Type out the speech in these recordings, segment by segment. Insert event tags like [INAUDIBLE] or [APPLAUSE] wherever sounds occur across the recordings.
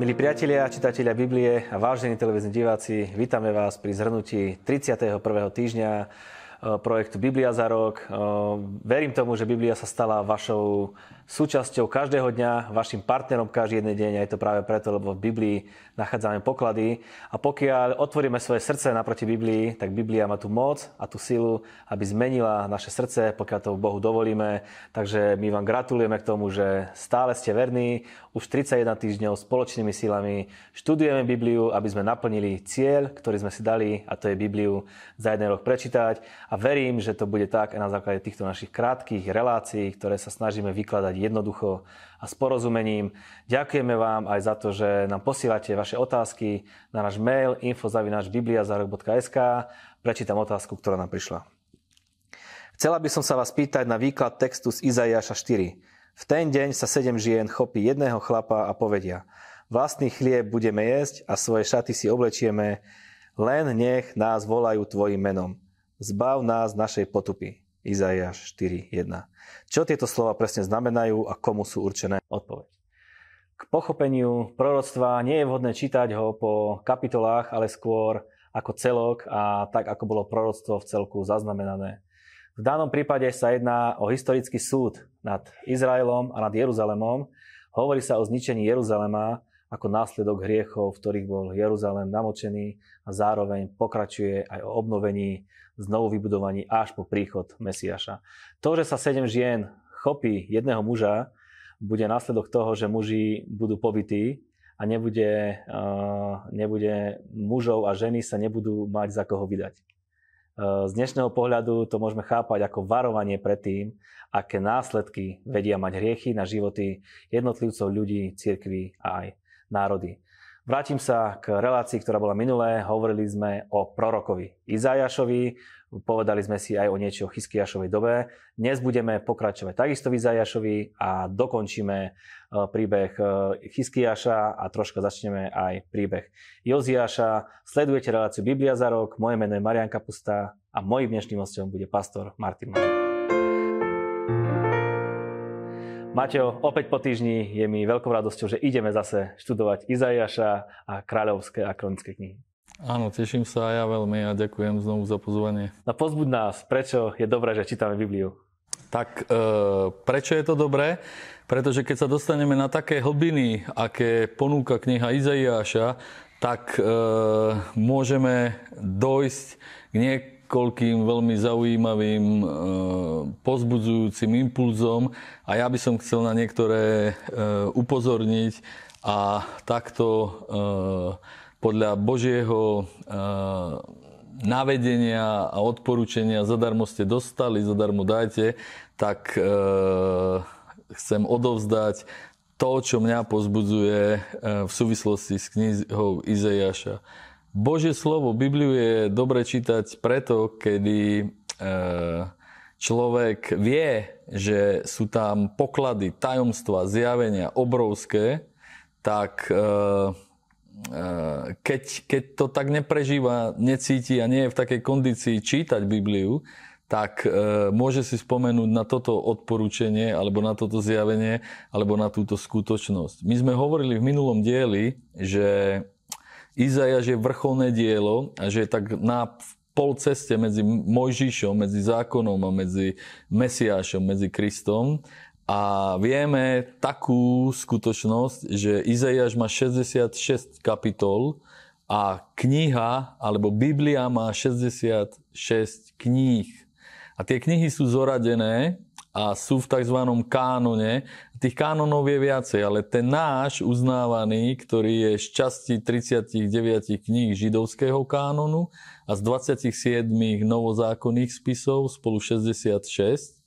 Milí priatelia, čitatelia Biblie a vážení televízni diváci, vítame vás pri zhrnutí 31. týždňa eh, projektu Biblia za rok. Eh, verím tomu, že Biblia sa stala vašou súčasťou každého dňa, vašim partnerom každý jeden deň a je to práve preto, lebo v Biblii nachádzame poklady. A pokiaľ otvoríme svoje srdce naproti Biblii, tak Biblia má tú moc a tú silu, aby zmenila naše srdce, pokiaľ to Bohu dovolíme. Takže my vám gratulujeme k tomu, že stále ste verní, už 31 týždňov spoločnými silami študujeme Bibliu, aby sme naplnili cieľ, ktorý sme si dali a to je Bibliu za jeden rok prečítať. A verím, že to bude tak aj na základe týchto našich krátkých relácií, ktoré sa snažíme vykladať jednoducho a s porozumením. Ďakujeme vám aj za to, že nám posielate vaše otázky na náš mail info.bibliazarok.sk. Prečítam otázku, ktorá nám prišla. Chcela by som sa vás pýtať na výklad textu z Izaiáša 4. V ten deň sa sedem žien chopí jedného chlapa a povedia Vlastný chlieb budeme jesť a svoje šaty si oblečieme, len nech nás volajú tvojim menom. Zbav nás našej potupy. Izaiáš 4.1. Čo tieto slova presne znamenajú a komu sú určené? Odpoveď. K pochopeniu proroctva nie je vhodné čítať ho po kapitolách, ale skôr ako celok a tak, ako bolo proroctvo v celku zaznamenané. V danom prípade sa jedná o historický súd nad Izraelom a nad Jeruzalemom. Hovorí sa o zničení Jeruzalema ako následok hriechov, v ktorých bol Jeruzalém namočený a zároveň pokračuje aj o obnovení znovu vybudovaní až po príchod Mesiaša. To, že sa sedem žien chopí jedného muža, bude následok toho, že muži budú pobytí a nebude, uh, nebude mužov a ženy sa nebudú mať za koho vydať. Uh, z dnešného pohľadu to môžeme chápať ako varovanie pred tým, aké následky vedia mať hriechy na životy jednotlivcov ľudí, cirkví a aj národy. Vrátim sa k relácii, ktorá bola minulé. Hovorili sme o prorokovi Izajašovi, povedali sme si aj o niečo o Chyskiašovej dobe. Dnes budeme pokračovať takisto v Izajašovi a dokončíme e, príbeh e, Chyskiaša a troška začneme aj príbeh Joziaša. Sledujete reláciu Biblia za rok, moje meno je Marian Kapusta a mojím dnešným hostom bude pastor Martin Marian. Mateo, opäť po týždni je mi veľkou radosťou, že ideme zase študovať Izaiaša a kráľovské a kronické knihy. Áno, teším sa aj ja veľmi a ďakujem znovu za pozvanie. No pozbuď nás, prečo je dobré, že čítame Bibliu? Tak e, prečo je to dobré? Pretože keď sa dostaneme na také hlbiny, aké ponúka kniha Izaiáša, tak e, môžeme dojsť k niek- niekoľkým veľmi zaujímavým, e, pozbudzujúcim impulzom a ja by som chcel na niektoré e, upozorniť a takto e, podľa Božieho navedenia a odporúčania zadarmo ste dostali, zadarmo dajte, tak chcem odovzdať to, čo mňa pozbudzuje v súvislosti s knihou Izejaša. Božie slovo, Bibliu je dobre čítať preto, kedy e, človek vie, že sú tam poklady, tajomstva, zjavenia obrovské, tak e, e, keď, keď to tak neprežíva, necíti a nie je v takej kondícii čítať Bibliu, tak môže si spomenúť na toto odporúčanie, alebo na toto zjavenie, alebo na túto skutočnosť. My sme hovorili v minulom dieli, že Izajaš je vrcholné dielo a že je tak na pol ceste medzi Mojžišom, medzi zákonom a medzi Mesiášom, medzi Kristom. A vieme takú skutočnosť, že Izajaš má 66 kapitol a kniha, alebo Biblia má 66 kníh. A tie knihy sú zoradené a sú v tzv. kánone. Tých kánonov je viacej, ale ten náš uznávaný, ktorý je z časti 39 kníh židovského kánonu a z 27 novozákonných spisov spolu 66,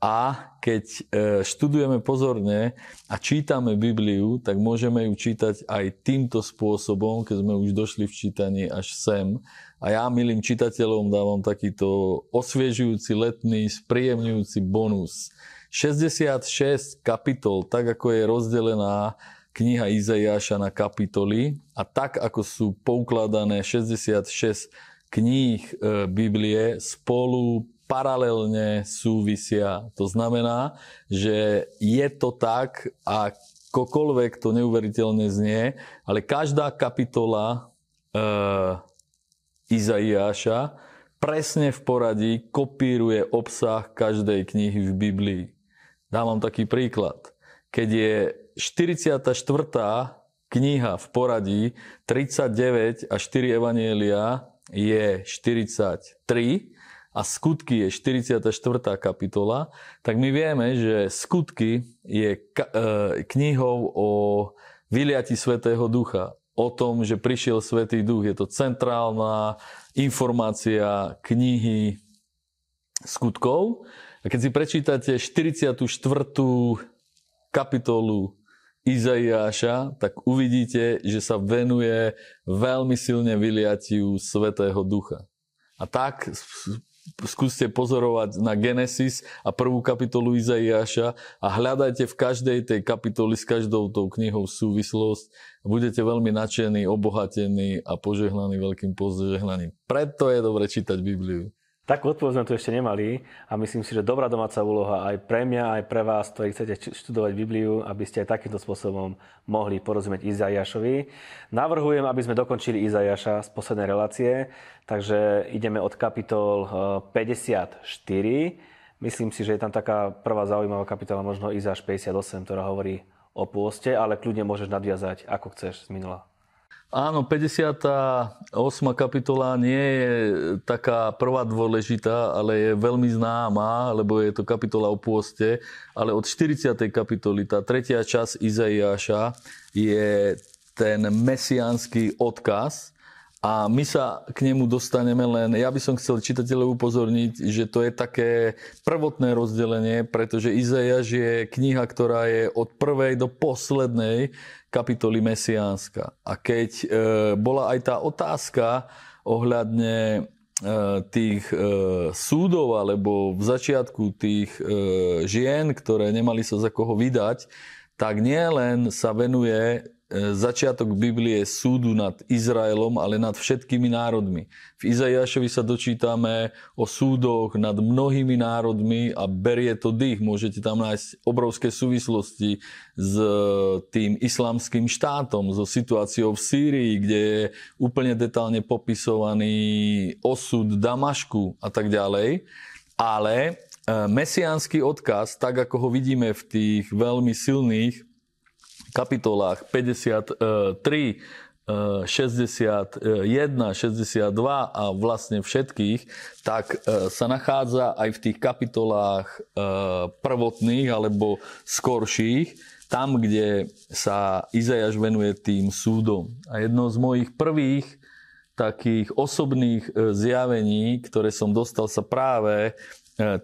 a keď e, študujeme pozorne a čítame Bibliu, tak môžeme ju čítať aj týmto spôsobom, keď sme už došli v čítaní až sem. A ja milým čitateľom dávam takýto osviežujúci, letný, spríjemňujúci bonus. 66 kapitol, tak ako je rozdelená kniha Izaiáša na kapitoly a tak ako sú poukladané 66 kníh e, Biblie spolu paralelne súvisia. To znamená, že je to tak, a kokoľvek to neuveriteľne znie, ale každá kapitola e, Izaiáša presne v poradí kopíruje obsah každej knihy v Biblii. Dám vám taký príklad. Keď je 44. kniha v poradí, 39 a 4 evanielia je 43 a skutky je 44. kapitola, tak my vieme, že skutky je e, knihou o vyliati Svetého Ducha, o tom, že prišiel Svetý Duch. Je to centrálna informácia knihy skutkov. A keď si prečítate 44. kapitolu Izaiáša, tak uvidíte, že sa venuje veľmi silne vyliatiu Svetého Ducha. A tak skúste pozorovať na Genesis a prvú kapitolu Izaiáša a hľadajte v každej tej kapitoli s každou tou knihou súvislosť budete veľmi nadšení, obohatení a požehnaní veľkým požehnaním. Preto je dobre čítať Bibliu. Takú odpoveď sme tu ešte nemali a myslím si, že dobrá domáca úloha aj pre mňa, aj pre vás, ktorí chcete študovať Bibliu, aby ste aj takýmto spôsobom mohli porozumieť Izaiášovi. Navrhujem, aby sme dokončili Izaiáša z poslednej relácie, takže ideme od kapitol 54. Eh, myslím si, že je tam taká prvá zaujímavá kapitola, možno Izáš 58, ktorá hovorí o pôste, ale kľudne môžeš nadviazať, ako chceš z minula. Áno, 58. kapitola nie je taká prvá dôležitá, ale je veľmi známa, lebo je to kapitola o pôste, ale od 40. kapitoly, tá tretia časť Izaiáša je ten mesiánsky odkaz, a my sa k nemu dostaneme len, ja by som chcel čitateľov upozorniť, že to je také prvotné rozdelenie, pretože Izajaš je kniha, ktorá je od prvej do poslednej kapitoly mesiánska. A keď e, bola aj tá otázka ohľadne e, tých e, súdov alebo v začiatku tých e, žien, ktoré nemali sa za koho vydať, tak nie len sa venuje začiatok Biblie súdu nad Izraelom, ale nad všetkými národmi. V Izaiášovi sa dočítame o súdoch nad mnohými národmi a berie to dých. Môžete tam nájsť obrovské súvislosti s tým islamským štátom, so situáciou v Sýrii, kde je úplne detálne popisovaný osud Damašku a tak ďalej. Ale e, mesiánsky odkaz, tak ako ho vidíme v tých veľmi silných kapitolách 53, 61, 62 a vlastne všetkých, tak e, sa nachádza aj v tých kapitolách e, prvotných alebo skorších, tam, kde sa Izajaš venuje tým súdom. A jedno z mojich prvých takých osobných e, zjavení, ktoré som dostal sa práve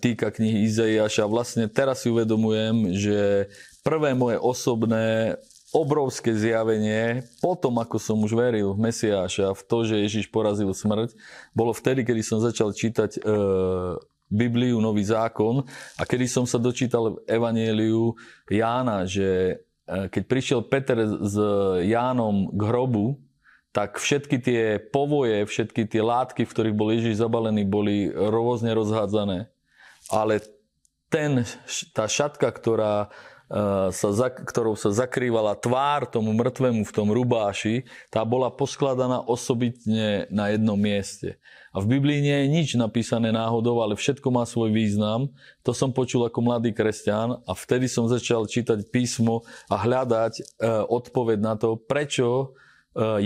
týka knihy Izajaša. Vlastne teraz si uvedomujem, že prvé moje osobné obrovské zjavenie, potom ako som už veril v Mesiáša, v to, že Ježiš porazil smrť, bolo vtedy, kedy som začal čítať e, Bibliu, Nový zákon a kedy som sa dočítal v Evanieliu Jána, že e, keď prišiel Peter s Jánom k hrobu, tak všetky tie povoje, všetky tie látky, v ktorých bol Ježiš zabalený, boli rôzne rozhádzané. Ale ten, tá šatka, ktorá Eh, sa, ktorou sa zakrývala tvár tomu mŕtvemu v tom rubáši, tá bola poskladaná osobitne na jednom mieste. A v Biblii nie je nič napísané náhodou, ale všetko má svoj význam. To som počul ako mladý kresťan a vtedy som začal čítať písmo a hľadať e, odpoveď na to, prečo e,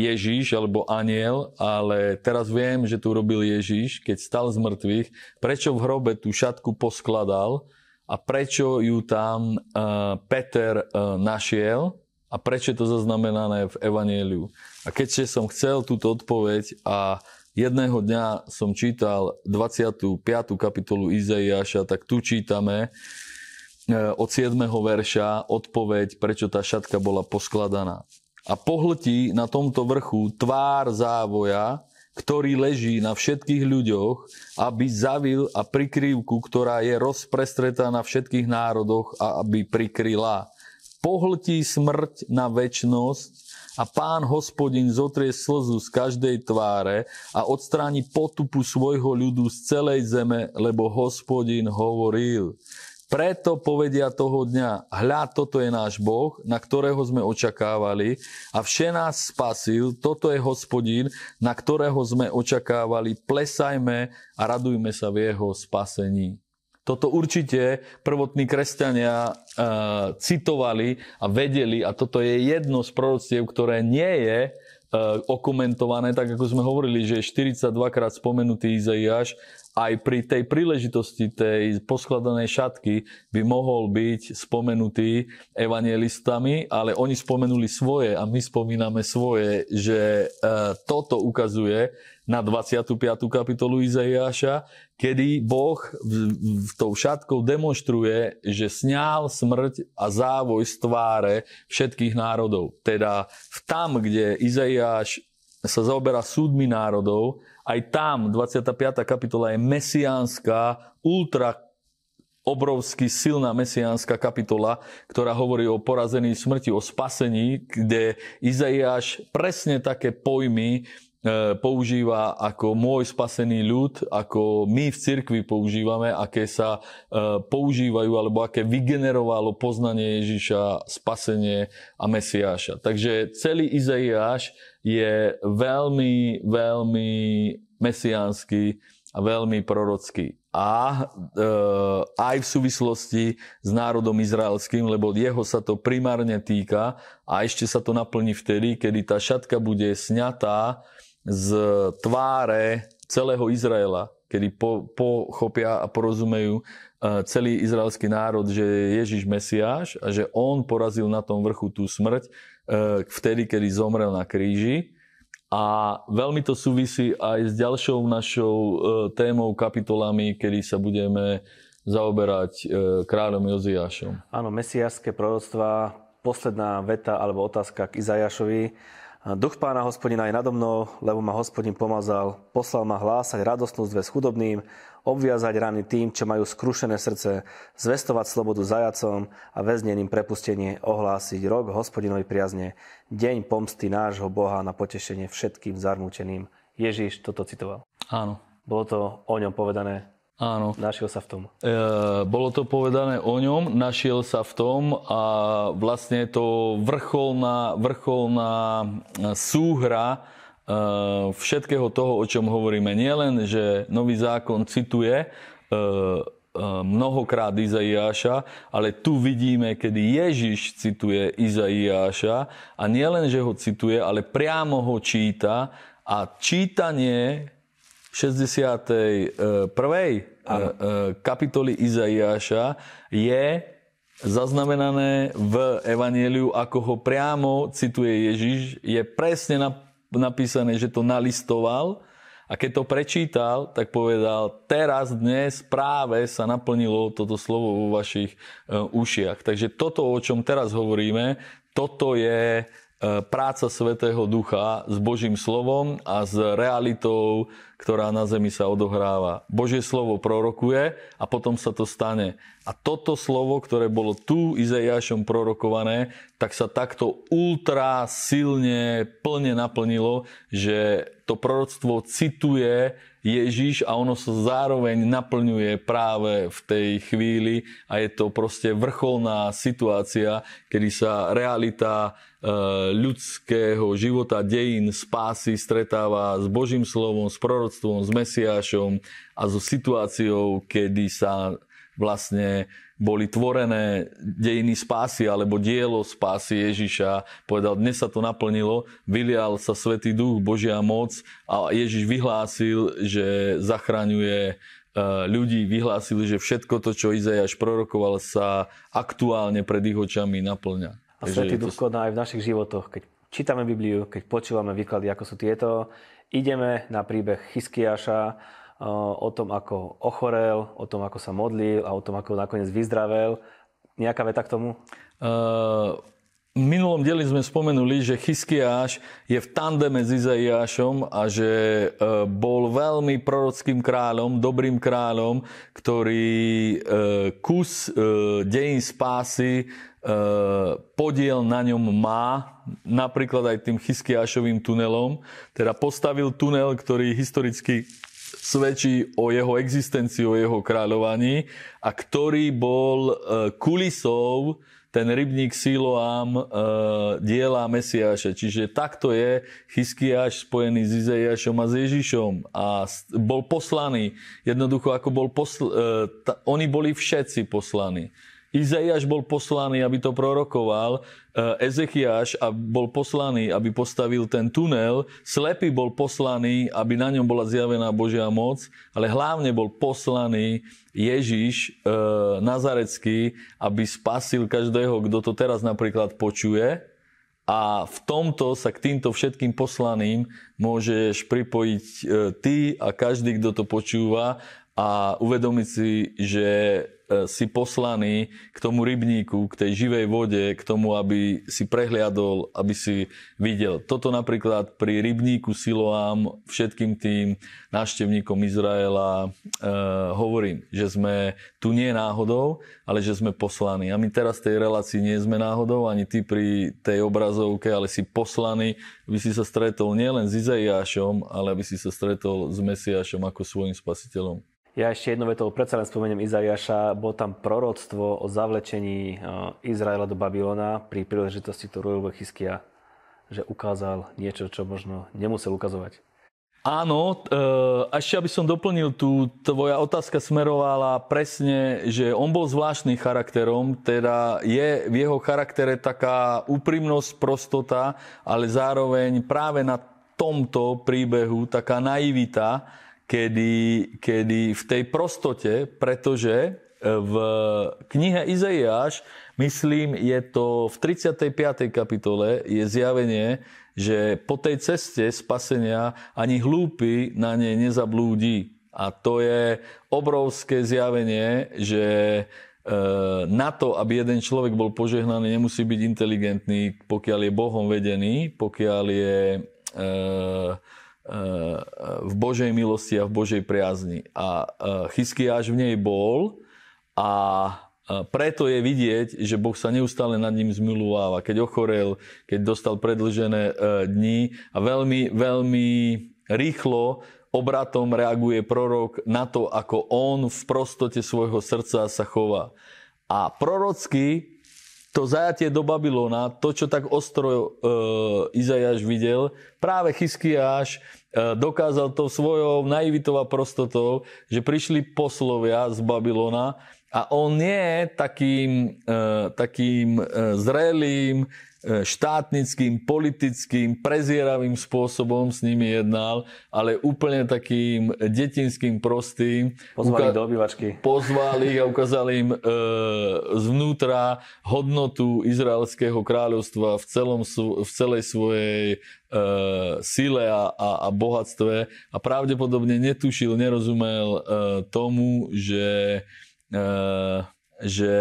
Ježíš alebo aniel, ale teraz viem, že tu robil Ježíš, keď stal z mŕtvych, prečo v hrobe tú šatku poskladal, a prečo ju tam uh, Peter uh, našiel a prečo je to zaznamenané v Evangeliu. A keďže som chcel túto odpoveď a jedného dňa som čítal 25. kapitolu Izaiáša, tak tu čítame uh, od 7. verša odpoveď, prečo tá šatka bola poskladaná. A pohltí na tomto vrchu tvár závoja, ktorý leží na všetkých ľuďoch, aby zavil a prikrývku, ktorá je rozprestretá na všetkých národoch a aby prikryla. Pohltí smrť na väčnosť a pán hospodin zotrie slzu z každej tváre a odstráni potupu svojho ľudu z celej zeme, lebo hospodin hovoril. Preto povedia toho dňa, hľa, toto je náš Boh, na ktorého sme očakávali a vše nás spasil, toto je hospodín, na ktorého sme očakávali, plesajme a radujme sa v jeho spasení. Toto určite prvotní kresťania e, citovali a vedeli a toto je jedno z proroctiev, ktoré nie je e, okomentované, tak ako sme hovorili, že je 42 krát spomenutý Izaiáš aj pri tej príležitosti tej poskladanej šatky by mohol byť spomenutý evangelistami, ale oni spomenuli svoje a my spomíname svoje, že e, toto ukazuje na 25. kapitolu Izaiáša, kedy Boh v, tou šatkou demonstruje, že sňal smrť a závoj z tváre všetkých národov. Teda tam, kde Izaiáš sa zaoberá súdmi národov, aj tam 25. kapitola je mesiánska, ultra obrovský silná mesiánska kapitola, ktorá hovorí o porazení smrti, o spasení, kde Izaiáš presne také pojmy e, používa ako môj spasený ľud, ako my v cirkvi používame, aké sa e, používajú, alebo aké vygenerovalo poznanie Ježiša, spasenie a Mesiáša. Takže celý Izaiáš je veľmi, veľmi mesiánsky a veľmi prorocký. A e, aj v súvislosti s národom izraelským, lebo jeho sa to primárne týka a ešte sa to naplní vtedy, kedy tá šatka bude sňatá z tváre celého Izraela, kedy po, pochopia a porozumejú e, celý izraelský národ, že je Ježiš Mesiáš a že on porazil na tom vrchu tú smrť vtedy, kedy zomrel na kríži. A veľmi to súvisí aj s ďalšou našou e, témou, kapitolami, kedy sa budeme zaoberať e, kráľom Joziášom. Áno, mesiašské proroctvá, posledná veta alebo otázka k Izajašovi. Duch pána hospodina je nado mnou, lebo ma hospodin pomazal, poslal ma hlásať radostnú zväz chudobným, obviazať rany tým, čo majú skrušené srdce, zvestovať slobodu zajacom a väzneným prepustenie, ohlásiť rok hospodinovi priazne, deň pomsty nášho Boha na potešenie všetkým zarmúčeným. Ježiš toto citoval. Áno. Bolo to o ňom povedané Áno. Našiel sa v tom. E, bolo to povedané o ňom, našiel sa v tom a vlastne to vrcholná, vrcholná súhra e, všetkého toho, o čom hovoríme. Nielen, že nový zákon cituje e, e, mnohokrát Izaiáša, ale tu vidíme, kedy Ježiš cituje Izaiáša a nielen, že ho cituje, ale priamo ho číta a čítanie 61. E, e, kapitoly Izaiáša je zaznamenané v Evangeliu, ako ho priamo cituje Ježiš, je presne napísané, že to nalistoval a keď to prečítal, tak povedal, teraz, dnes práve sa naplnilo toto slovo vo vašich e, ušiach. Takže toto, o čom teraz hovoríme, toto je práca Svetého Ducha s Božím slovom a s realitou, ktorá na zemi sa odohráva. Božie slovo prorokuje a potom sa to stane. A toto slovo, ktoré bolo tu Izaiášom prorokované, tak sa takto ultra silne plne naplnilo, že to proroctvo cituje Ježiš a ono sa zároveň naplňuje práve v tej chvíli a je to proste vrcholná situácia, kedy sa realita Eh, ľudského života, dejín, spásy stretáva s Božím slovom, s proroctvom, s Mesiášom a so situáciou, kedy sa vlastne boli tvorené dejiny spásy alebo dielo spásy Ježiša. Povedal, dnes sa to naplnilo, vylial sa Svetý Duch, Božia moc a Ježiš vyhlásil, že zachraňuje eh, ľudí, vyhlásil, že všetko to, čo Izajaš prorokoval, sa aktuálne pred ich očami naplňa. A Svetý Duch koná aj v našich životoch. Keď čítame Bibliu, keď počúvame výklady, ako sú tieto, ideme na príbeh Chyskiaša, o tom, ako ochorel, o tom, ako sa modlil a o tom, ako nakoniec vyzdravel. Nejaká veta k tomu? Uh, v minulom dieli sme spomenuli, že Chyskiáš je v tandeme s Izaiášom a že bol veľmi prorockým kráľom, dobrým kráľom, ktorý kus dejín spásy podiel na ňom má, napríklad aj tým Chyskiašovým tunelom. Teda postavil tunel, ktorý historicky svedčí o jeho existencii, o jeho kráľovaní a ktorý bol e, kulisou ten rybník Siloám e, diela Mesiáša. Čiže takto je Chyskiáš spojený s Izaiášom a s Ježišom a bol poslaný. Jednoducho, ako bol posl- e, ta, oni boli všetci poslaní. Izaiáš bol poslaný, aby to prorokoval, eh, Ezechiáš bol poslaný, aby postavil ten tunel, Slepý bol poslaný, aby na ňom bola zjavená Božia moc, ale hlavne bol poslaný Ježiš e, Nazarecký, aby spasil každého, kto to teraz napríklad počuje. A v tomto sa k týmto všetkým poslaným môžeš pripojiť e, ty a každý, kto to počúva a uvedomiť si, že si poslaný k tomu rybníku, k tej živej vode, k tomu, aby si prehliadol, aby si videl. Toto napríklad pri rybníku Siloám všetkým tým návštevníkom Izraela e, hovorím, že sme tu nie náhodou, ale že sme poslaní. A my teraz v tej relácii nie sme náhodou, ani ty pri tej obrazovke, ale si poslaný, aby si sa stretol nielen s Izaiášom, ale aby si sa stretol s Mesiášom ako svojim spasiteľom. Ja ešte jednou vetou predsa len spomeniem Izaiaša. Bol tam proroctvo o zavlečení eh, Izraela do Babylona pri príležitosti, ktorú robil Chyskia, že ukázal niečo, čo možno nemusel ukazovať. Áno, eh, ešte aby som doplnil, tu tvoja otázka smerovala presne, že on bol zvláštnym charakterom, teda je v jeho charaktere taká úprimnosť, prostota, ale zároveň práve na tomto príbehu taká naivita, kedy, kedy v tej prostote, pretože e, v knihe Izaiáš, myslím, je to v 35. kapitole, je zjavenie, že po tej ceste spasenia ani hlúpy na nej nezablúdi. A to je obrovské zjavenie, že e, na to, aby jeden človek bol požehnaný, nemusí byť inteligentný, pokiaľ je Bohom vedený, pokiaľ je e, v Božej milosti a v Božej priazni. A Chyskiáš v nej bol a preto je vidieť, že Boh sa neustále nad ním zmilováva. Keď ochorel, keď dostal predlžené dni a veľmi, veľmi rýchlo obratom reaguje prorok na to, ako on v prostote svojho srdca sa chová. A prorocky to zajatie do Babylona, to, čo tak ostro e, Izajáš videl, práve Chyskiáš e, dokázal to svojou naivitou a prostotou, že prišli poslovia z Babylona a on nie je takým, e, takým e, zrelým, štátnickým, politickým, prezieravým spôsobom s nimi jednal, ale úplne takým detinským, prostým. Pozvali uka- do obývačky. Pozvali a ukázali im e, zvnútra hodnotu izraelského kráľovstva v, celom, v celej svojej e, sile a, a, a bohatstve a pravdepodobne netušil, nerozumel e, tomu, že, e, že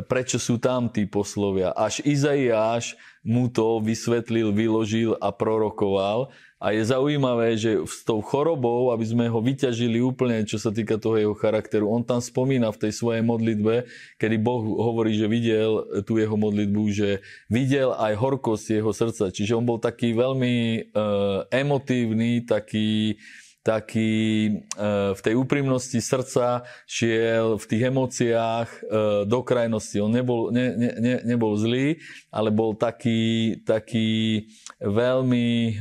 prečo sú tam tí poslovia. Až Izaiáš mu to vysvetlil, vyložil a prorokoval. A je zaujímavé, že s tou chorobou, aby sme ho vyťažili úplne, čo sa týka toho jeho charakteru, on tam spomína v tej svojej modlitbe, kedy Boh hovorí, že videl tú jeho modlitbu, že videl aj horkosť jeho srdca. Čiže on bol taký veľmi e, emotívny, taký taký e, v tej úprimnosti srdca šiel v tých emóciách e, do krajnosti. On nebol, ne, ne, nebol zlý, ale bol taký, taký veľmi e,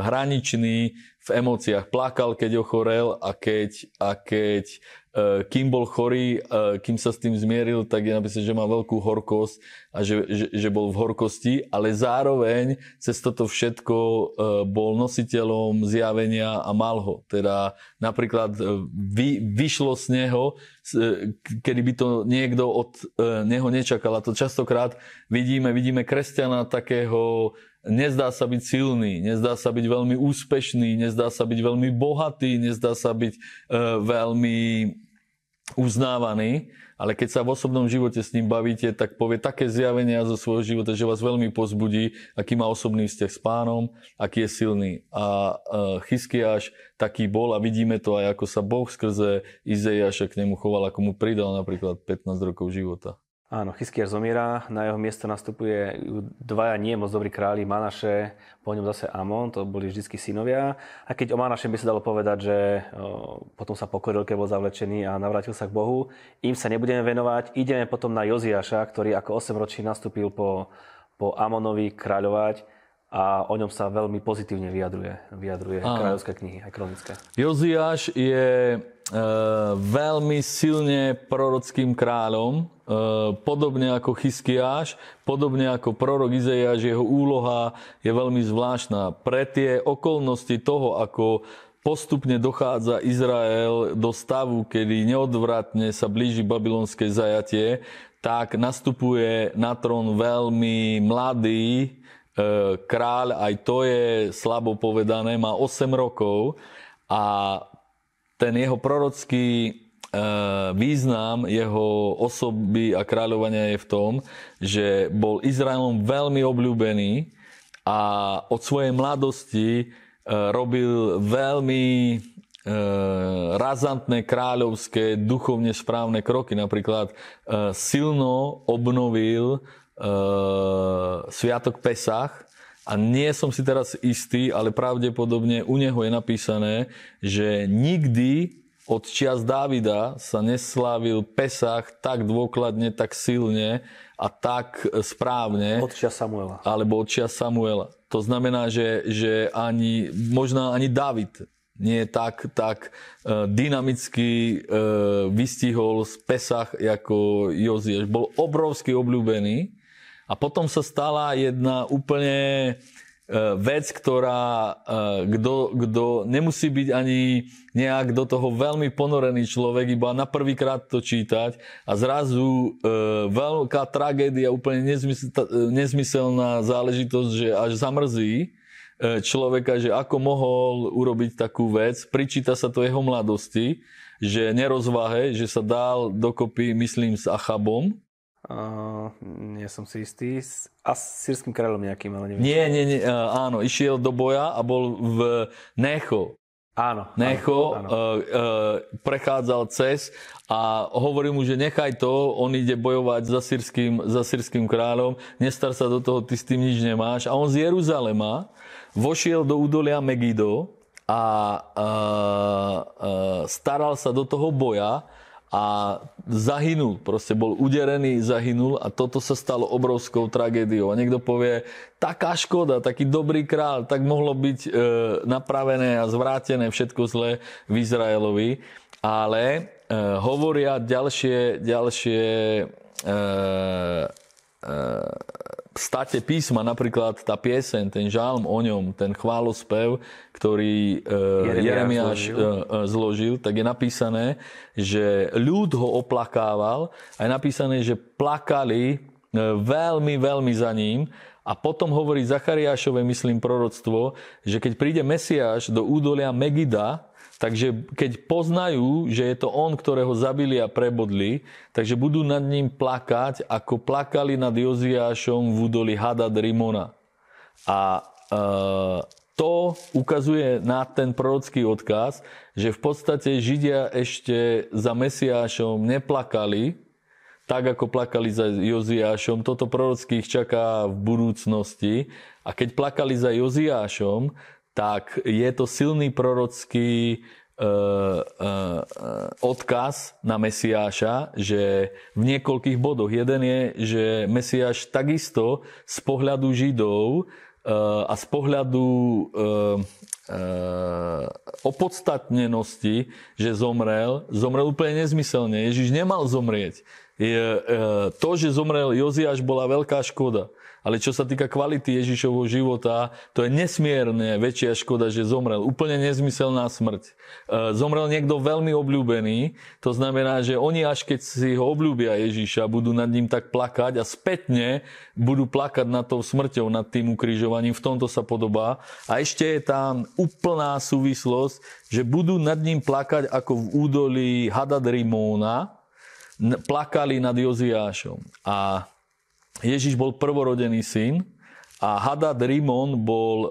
hraničný v emóciách. Plakal, keď ochorel a keď, a keď Eh, kým bol chorý, eh, kým sa s tým zmieril, tak je napísané, že má veľkú horkosť a že, že, že bol v horkosti, ale zároveň cez toto všetko eh, bol nositeľom zjavenia a mal ho. Teda napríklad vy, vyšlo z neho, kedy by to niekto od neho nečakal. A to častokrát vidíme, vidíme kresťana takého nezdá sa byť silný, nezdá sa byť veľmi úspešný, nezdá sa byť veľmi bohatý, nezdá sa byť e, veľmi uznávaný, ale keď sa v osobnom živote s ním bavíte, tak povie také zjavenia zo svojho života, že vás veľmi pozbudí, aký má osobný vzťah s pánom, aký je silný. A Chyskiaš taký bol a vidíme to aj, ako sa Boh skrze Izeiaša k nemu choval, ako mu pridal napríklad 15 rokov života. Áno, Chyskiaš zomiera, na jeho miesto nastupuje dvaja nie moc dobrí králi, Manaše, po ňom zase Amon, to boli vždycky synovia. A keď o Manaše by sa dalo povedať, že potom sa pokoril, keď bol zavlečený a navrátil sa k Bohu, im sa nebudeme venovať, ideme potom na Joziaša, ktorý ako 8 ročný nastúpil po, po Amonovi kráľovať a o ňom sa veľmi pozitívne vyjadruje, vyjadruje kráľovské knihy, aj kronické. Joziáš je e, veľmi silne prorockým kráľom, e, podobne ako Chyskiáš, podobne ako prorok Izaiáš, jeho úloha je veľmi zvláštna. Pre tie okolnosti toho, ako postupne dochádza Izrael do stavu, kedy neodvratne sa blíži babylonské zajatie, tak nastupuje na trón veľmi mladý, kráľ, aj to je slabo povedané, má 8 rokov a ten jeho prorocký e, význam jeho osoby a kráľovania je v tom, že bol Izraelom veľmi obľúbený a od svojej mladosti e, robil veľmi razantné kráľovské duchovne správne kroky. Napríklad silno obnovil uh, Sviatok Pesach a nie som si teraz istý, ale pravdepodobne u neho je napísané, že nikdy od čias Dávida sa neslávil Pesach tak dôkladne, tak silne a tak správne. Od čias Samuela. Alebo od čias Samuela. To znamená, že, že ani, možno ani David nie tak, tak uh, dynamicky uh, vystihol z Pesach ako Jozieš. Bol obrovsky obľúbený a potom sa stala jedna úplne e, vec, ktorá, e, kto nemusí byť ani nejak do toho veľmi ponorený človek, iba na prvýkrát to čítať a zrazu e, veľká tragédia, úplne nezmysel, nezmyselná záležitosť, že až zamrzí človeka, že ako mohol urobiť takú vec, pričíta sa to jeho mladosti, že nerozvahe, že sa dal dokopy, myslím, s Achabom, Uh, nie som si istý. S asýrským kráľom nejakým, ale neviem. Nie, nie, nie, uh, áno, išiel do boja a bol v Necho. Áno. Necho áno, áno. Uh, uh, prechádzal cez a hovorí mu, že nechaj to, on ide bojovať za sírským, za sírským kráľom, nestar sa do toho, ty s tým nič nemáš. A on z Jeruzalema vošiel do údolia Megido a uh, uh, staral sa do toho boja a zahynul, proste bol uderený, zahynul a toto sa stalo obrovskou tragédiou. A niekto povie, taká škoda, taký dobrý král, tak mohlo byť e, napravené a zvrátené všetko zlé v Izraelovi. Ale e, hovoria ďalšie, ďalšie e, e, state písma, napríklad tá pieseň, ten žalm o ňom, ten chválospev, ktorý uh, Jeremiáš zložil. Uh, zložil, tak je napísané, že ľud ho oplakával a je napísané, že plakali uh, veľmi, veľmi za ním a potom hovorí Zachariášové, myslím, proroctvo, že keď príde Mesiáš do údolia Megida, Takže keď poznajú, že je to on, ktorého zabili a prebodli, takže budú nad ním plakať, ako plakali nad Joziášom v údoli Hadad Rimona. A e, to ukazuje na ten prorocký odkaz, že v podstate Židia ešte za Mesiášom neplakali, tak ako plakali za Joziášom. Toto prorocký ich čaká v budúcnosti. A keď plakali za Joziášom, tak je to silný prorocký uh, uh, odkaz na Mesiáša, že v niekoľkých bodoch. Jeden je, že Mesiáš takisto z pohľadu Židov a z pohľadu opodstatnenosti, že zomrel, zomrel úplne nezmyselne. Ježiš nemal zomrieť. Je, to, že zomrel Joziáš, bola veľká škoda. Ale čo sa týka kvality Ježišovho života, to je nesmierne väčšia škoda, že zomrel. Úplne nezmyselná smrť. E, zomrel niekto veľmi obľúbený, to znamená, že oni až keď si ho obľúbia Ježiša, budú nad ním tak plakať a spätne budú plakať nad tou smrťou, nad tým ukrižovaním. V tomto sa podobá. A ešte je tam úplná súvislosť, že budú nad ním plakať ako v údolí Hadad Rimóna, plakali nad Joziášom. A Ježiš bol prvorodený syn a Hadad Rimon bol e,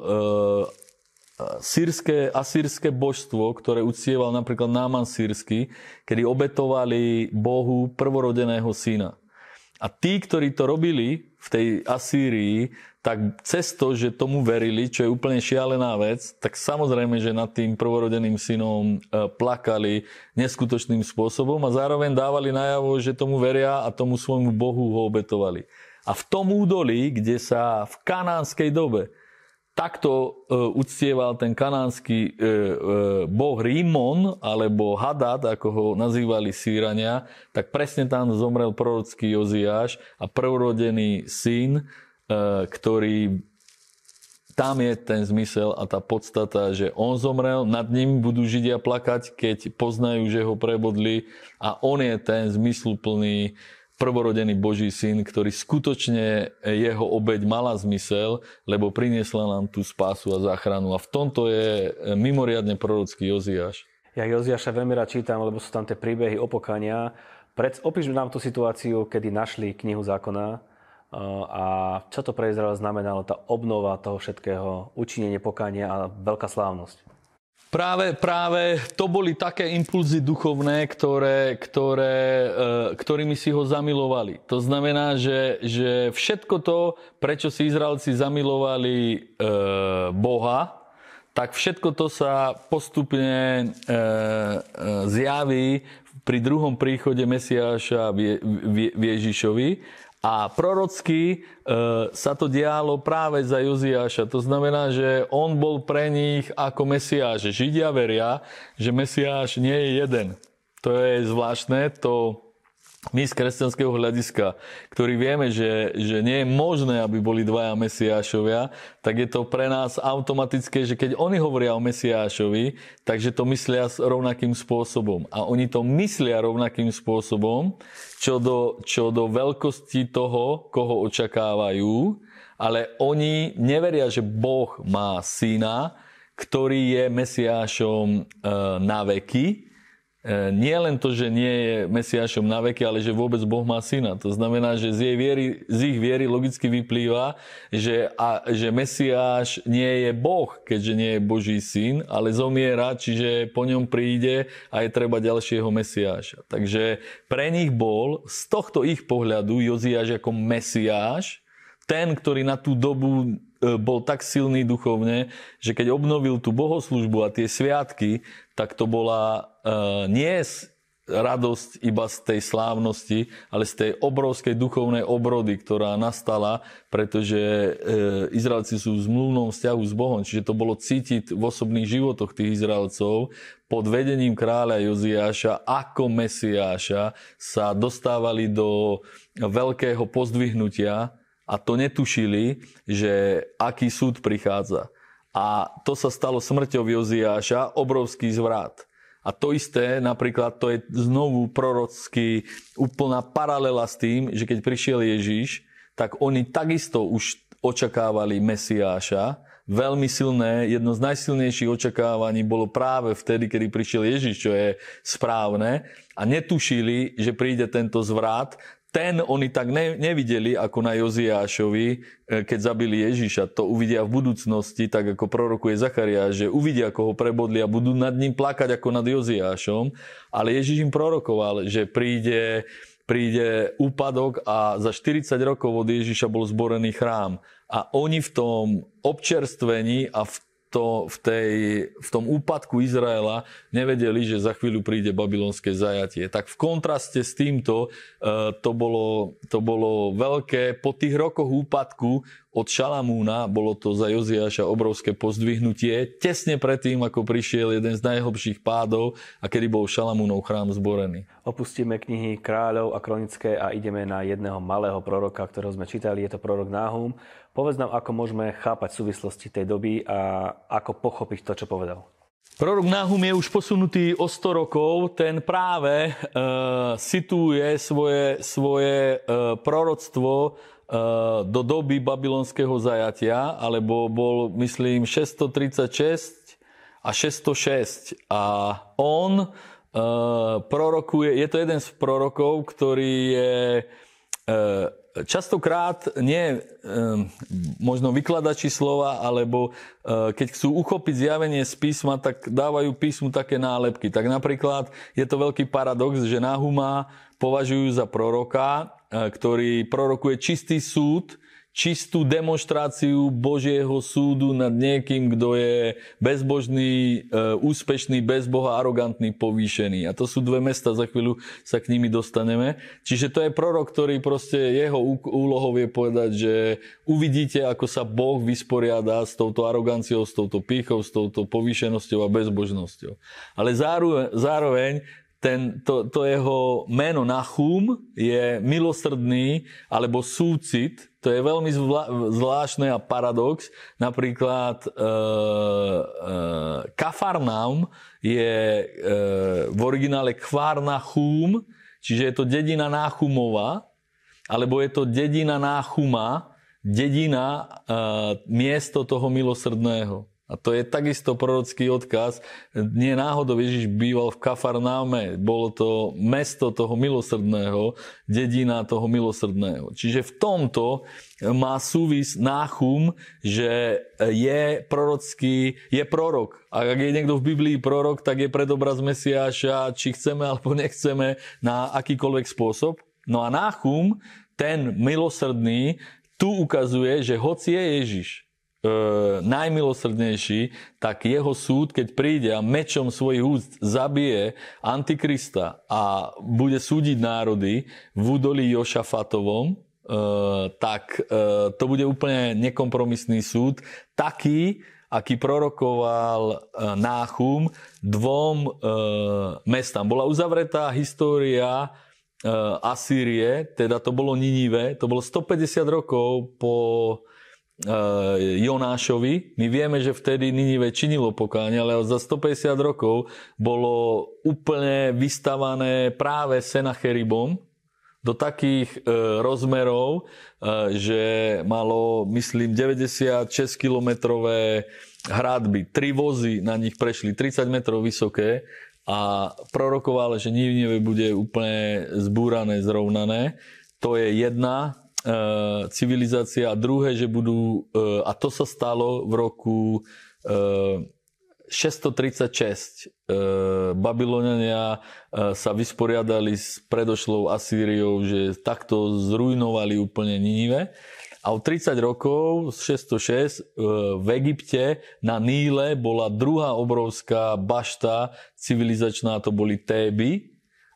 sírske, asýrske božstvo, ktoré uctieval napríklad Náman sírsky, kedy obetovali Bohu prvorodeného syna. A tí, ktorí to robili v tej Asýrii, tak cez to, že tomu verili, čo je úplne šialená vec, tak samozrejme, že nad tým prvorodeným synom e, plakali neskutočným spôsobom a zároveň dávali najavo, že tomu veria a tomu svojmu Bohu ho obetovali. A v tom údolí, kde sa v kanánskej dobe takto e, uctieval ten kanánsky e, boh Rímon, alebo Hadad, ako ho nazývali Sýrania, tak presne tam zomrel prorocký Joziáš a prvorodený syn, ktorý tam je ten zmysel a tá podstata, že on zomrel, nad ním budú Židia plakať, keď poznajú, že ho prebodli a on je ten zmysluplný prvorodený Boží syn, ktorý skutočne jeho obeď mala zmysel, lebo priniesla nám tú spásu a záchranu. A v tomto je mimoriadne prorocký Joziáš. Ja Joziáša veľmi rád čítam, lebo sú tam tie príbehy opokania. Pred, opíš nám tú situáciu, kedy našli knihu zákona a čo to pre Izrael znamenalo, tá obnova toho všetkého, učinenie pokania a veľká slávnosť. Práve, práve to boli také impulzy duchovné, ktoré, ktoré, e, ktorými si ho zamilovali. To znamená, že, že všetko to, prečo si Izraelci zamilovali e, Boha, tak všetko to sa postupne e, zjaví pri druhom príchode Mesiáša v Ježišovi a prorocky e, sa to dialo práve za Joziáša. To znamená, že on bol pre nich ako Mesiáš. Židia veria, že Mesiáš nie je jeden. To je zvláštne, to my z kresťanského hľadiska, ktorí vieme, že, že nie je možné, aby boli dvaja Mesiášovia, tak je to pre nás automatické, že keď oni hovoria o Mesiášovi, takže to myslia rovnakým spôsobom. A oni to myslia rovnakým spôsobom, čo do, čo do veľkosti toho, koho očakávajú, ale oni neveria, že Boh má syna, ktorý je Mesiášom e, na veky, nie len to, že nie je Mesiášom na veky, ale že vôbec Boh má syna. To znamená, že z, jej viery, z ich viery logicky vyplýva, že, a, že Mesiáš nie je Boh, keďže nie je Boží syn, ale zomiera, čiže po ňom príde a je treba ďalšieho Mesiáša. Takže pre nich bol z tohto ich pohľadu Joziáš ako Mesiáš, ten, ktorý na tú dobu e, bol tak silný duchovne, že keď obnovil tú bohoslužbu a tie sviatky, tak to bola nie radosť iba z tej slávnosti, ale z tej obrovskej duchovnej obrody, ktorá nastala, pretože e, Izraelci sú v zmluvnom vzťahu s Bohom, čiže to bolo cítiť v osobných životoch tých Izraelcov pod vedením kráľa Joziáša ako Mesiáša sa dostávali do veľkého pozdvihnutia a to netušili, že aký súd prichádza. A to sa stalo smrťou Joziáša, obrovský zvrat. A to isté, napríklad, to je znovu prorocký, úplná paralela s tým, že keď prišiel Ježíš, tak oni takisto už očakávali Mesiáša. Veľmi silné, jedno z najsilnejších očakávaní bolo práve vtedy, kedy prišiel Ježiš, čo je správne. A netušili, že príde tento zvrat ten oni tak ne, nevideli ako na Joziášovi, e, keď zabili Ježiša. To uvidia v budúcnosti, tak ako prorokuje Zachariáš, že uvidia, ako ho prebodli a budú nad ním plakať ako nad Joziášom. Ale Ježiš im prorokoval, že príde, príde úpadok a za 40 rokov od Ježiša bol zborený chrám. A oni v tom občerstvení a v to v, tej, v tom úpadku Izraela nevedeli, že za chvíľu príde babylonské zajatie. Tak v kontraste s týmto e, to bolo, to bolo veľké. Po tých rokoch úpadku od Šalamúna bolo to za Joziáša obrovské pozdvihnutie, tesne predtým, ako prišiel jeden z najhlbších pádov a kedy bol Šalamúnov chrám zborený. Opustíme knihy kráľov a kronické a ideme na jedného malého proroka, ktorého sme čítali, je to prorok Náhum. Povedz nám, ako môžeme chápať súvislosti tej doby a ako pochopiť to, čo povedal. Prorok Nahum je už posunutý o 100 rokov. Ten práve e, situuje svoje, svoje e, proroctvo do doby babylonského zajatia, alebo bol, myslím, 636 a 606. A on e, prorokuje, je to jeden z prorokov, ktorý je e, častokrát nie možno vykladači slova, alebo e, keď chcú uchopiť zjavenie z písma, tak dávajú písmu také nálepky. Tak napríklad je to veľký paradox, že Nahuma považujú za proroka, ktorý prorokuje čistý súd, čistú demonstráciu Božieho súdu nad niekým, kto je bezbožný, e, úspešný, bez Boha, arogantný, povýšený. A to sú dve mesta, za chvíľu sa k nimi dostaneme. Čiže to je prorok, ktorý proste jeho úlohou je povedať, že uvidíte, ako sa Boh vysporiada s touto aroganciou, s touto pýchou, s touto povýšenosťou a bezbožnosťou. Ale zároveň, zároveň ten, to, to jeho meno Nachum je milosrdný alebo súcit. To je veľmi zvla, zvláštne a paradox. Napríklad e, e, Kafarnaum je e, v originále Kvarnachum, čiže je to dedina Náchumova, alebo je to dedina Náchuma, dedina, e, miesto toho milosrdného. A to je takisto prorocký odkaz. Nie náhodou Ježiš býval v Kafarnáme. Bolo to mesto toho milosrdného, dedina toho milosrdného. Čiže v tomto má súvis náchum, že je prorocký, je prorok. A ak je niekto v Biblii prorok, tak je predobraz Mesiáša, či chceme alebo nechceme, na akýkoľvek spôsob. No a náchum, ten milosrdný, tu ukazuje, že hoci je Ježiš, najmilosrdnejší, tak jeho súd, keď príde a mečom svojich úst zabije Antikrista a bude súdiť národy v údolí Jošafatovom, e, tak e, to bude úplne nekompromisný súd, taký, aký prorokoval e, Náchum dvom e, mestám. Bola uzavretá história e, Asýrie, teda to bolo Ninive, to bolo 150 rokov po Jonášovi. My vieme, že vtedy Ninive činilo pokánie, ale za 150 rokov bolo úplne vystavané práve Senacheribom do takých e, rozmerov, e, že malo, myslím, 96 kilometrové hradby. Tri vozy na nich prešli 30 metrov vysoké a prorokoval, že Ninive bude úplne zbúrané, zrovnané. To je jedna civilizácia a druhé, že budú, eh, a to sa stalo v roku 636. Eh, Babyloniania sa vysporiadali s predošlou Asýriou, že takto zrujnovali úplne Ninive. A o 30 rokov, 606, v Egypte na Níle bola druhá obrovská bašta civilizačná, to boli Téby,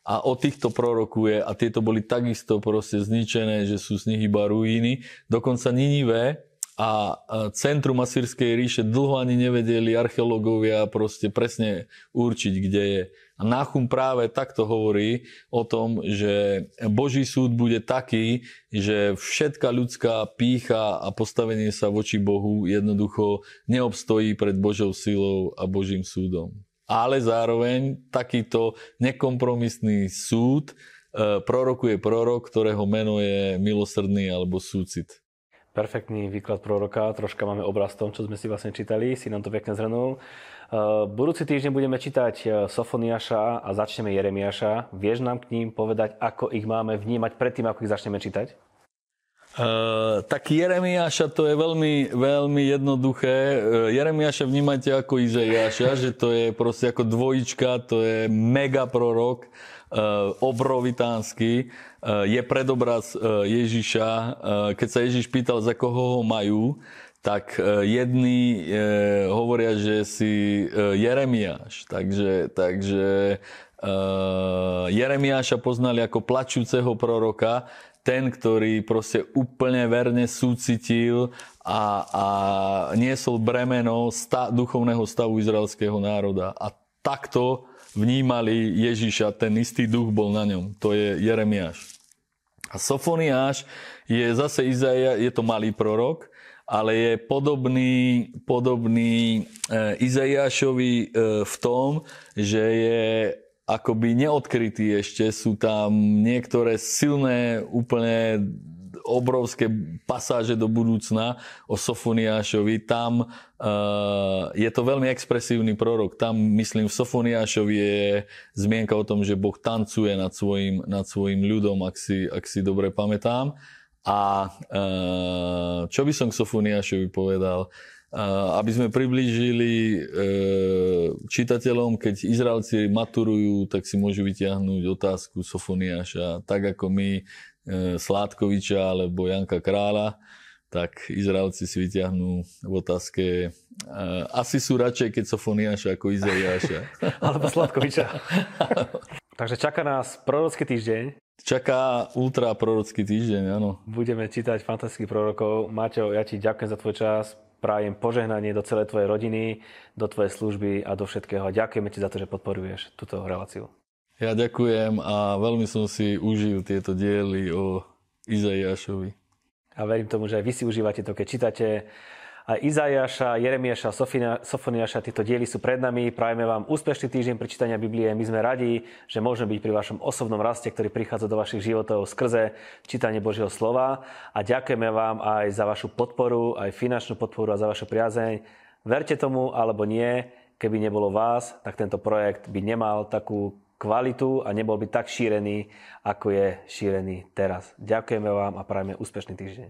a o týchto prorokuje a tieto boli takisto proste zničené, že sú z nich iba ruíny. Dokonca Ninive a centrum Asýrskej ríše dlho ani nevedeli archeológovia proste presne určiť, kde je. A Nachum práve takto hovorí o tom, že Boží súd bude taký, že všetká ľudská pícha a postavenie sa voči Bohu jednoducho neobstojí pred Božou silou a Božím súdom ale zároveň takýto nekompromisný súd e, prorokuje prorok, ktorého meno je milosrdný alebo súcit. Perfektný výklad proroka, troška máme obraz tom, čo sme si vlastne čítali, si nám to pekne zhrnul. E, budúci týždeň budeme čítať e, Sofoniaša a začneme Jeremiaša. Vieš nám k ním povedať, ako ich máme vnímať predtým, ako ich začneme čítať? Uh, tak Jeremiáša to je veľmi, veľmi jednoduché. Uh, Jeremiáša vnímajte ako Izaiáša, že to je proste ako dvojička, to je mega prorok, uh, obrovitánsky. Uh, je predobraz Ježiša. Keď sa Ježiš pýtal, za koho ho majú, tak jedni hovoria, že si Jeremiáš. Takže, takže Jeremiáša poznali ako plačúceho proroka, ten, ktorý proste úplne verne súcitil a, a niesol bremeno sta, duchovného stavu izraelského národa. A takto vnímali Ježiša, ten istý duch bol na ňom. To je Jeremiáš. A Sofoniáš je zase Izaia, je to malý prorok, ale je podobný, podobný e, Izaiášovi e, v tom, že je akoby neodkrytí ešte. Sú tam niektoré silné, úplne obrovské pasáže do budúcna o Sofoniášovi. Tam uh, je to veľmi expresívny prorok. Tam, myslím, v Sofoniášovi je zmienka o tom, že Boh tancuje nad svojim, nad svojim ľudom, ak si, ak si dobre pamätám. A uh, čo by som k Sofoniášovi povedal? Aby sme priblížili e, čitateľom, keď Izraelci maturujú, tak si môžu vyťahnuť otázku Sofoniáša, tak ako my Sládkoviča alebo Janka Krála, tak Izraelci si vyťahnú v otázke asi sú radšej keď Sofoniáša ako Izaiáša. [LAUGHS] alebo Sládkoviča. [LAUGHS] Takže čaká nás prorocký týždeň. Čaká ultra prorocký týždeň, áno. Budeme čítať fantastických prorokov. Maťo, ja ti ďakujem za tvoj čas. Prajem požehnanie do celej tvojej rodiny, do tvojej služby a do všetkého. Ďakujeme ti za to, že podporuješ túto reláciu. Ja ďakujem a veľmi som si užil tieto diely o Izaiášovi. A verím tomu, že aj vy si užívate to, keď čítate aj Izajaša, Jeremiaša, Sofoniaša, tieto diely sú pred nami. Prajeme vám úspešný týždeň pri čítania Biblie. My sme radi, že môžeme byť pri vašom osobnom raste, ktorý prichádza do vašich životov skrze čítanie Božieho slova. A ďakujeme vám aj za vašu podporu, aj finančnú podporu a za vašu priazeň. Verte tomu alebo nie, keby nebolo vás, tak tento projekt by nemal takú kvalitu a nebol by tak šírený, ako je šírený teraz. Ďakujeme vám a prajeme úspešný týždeň.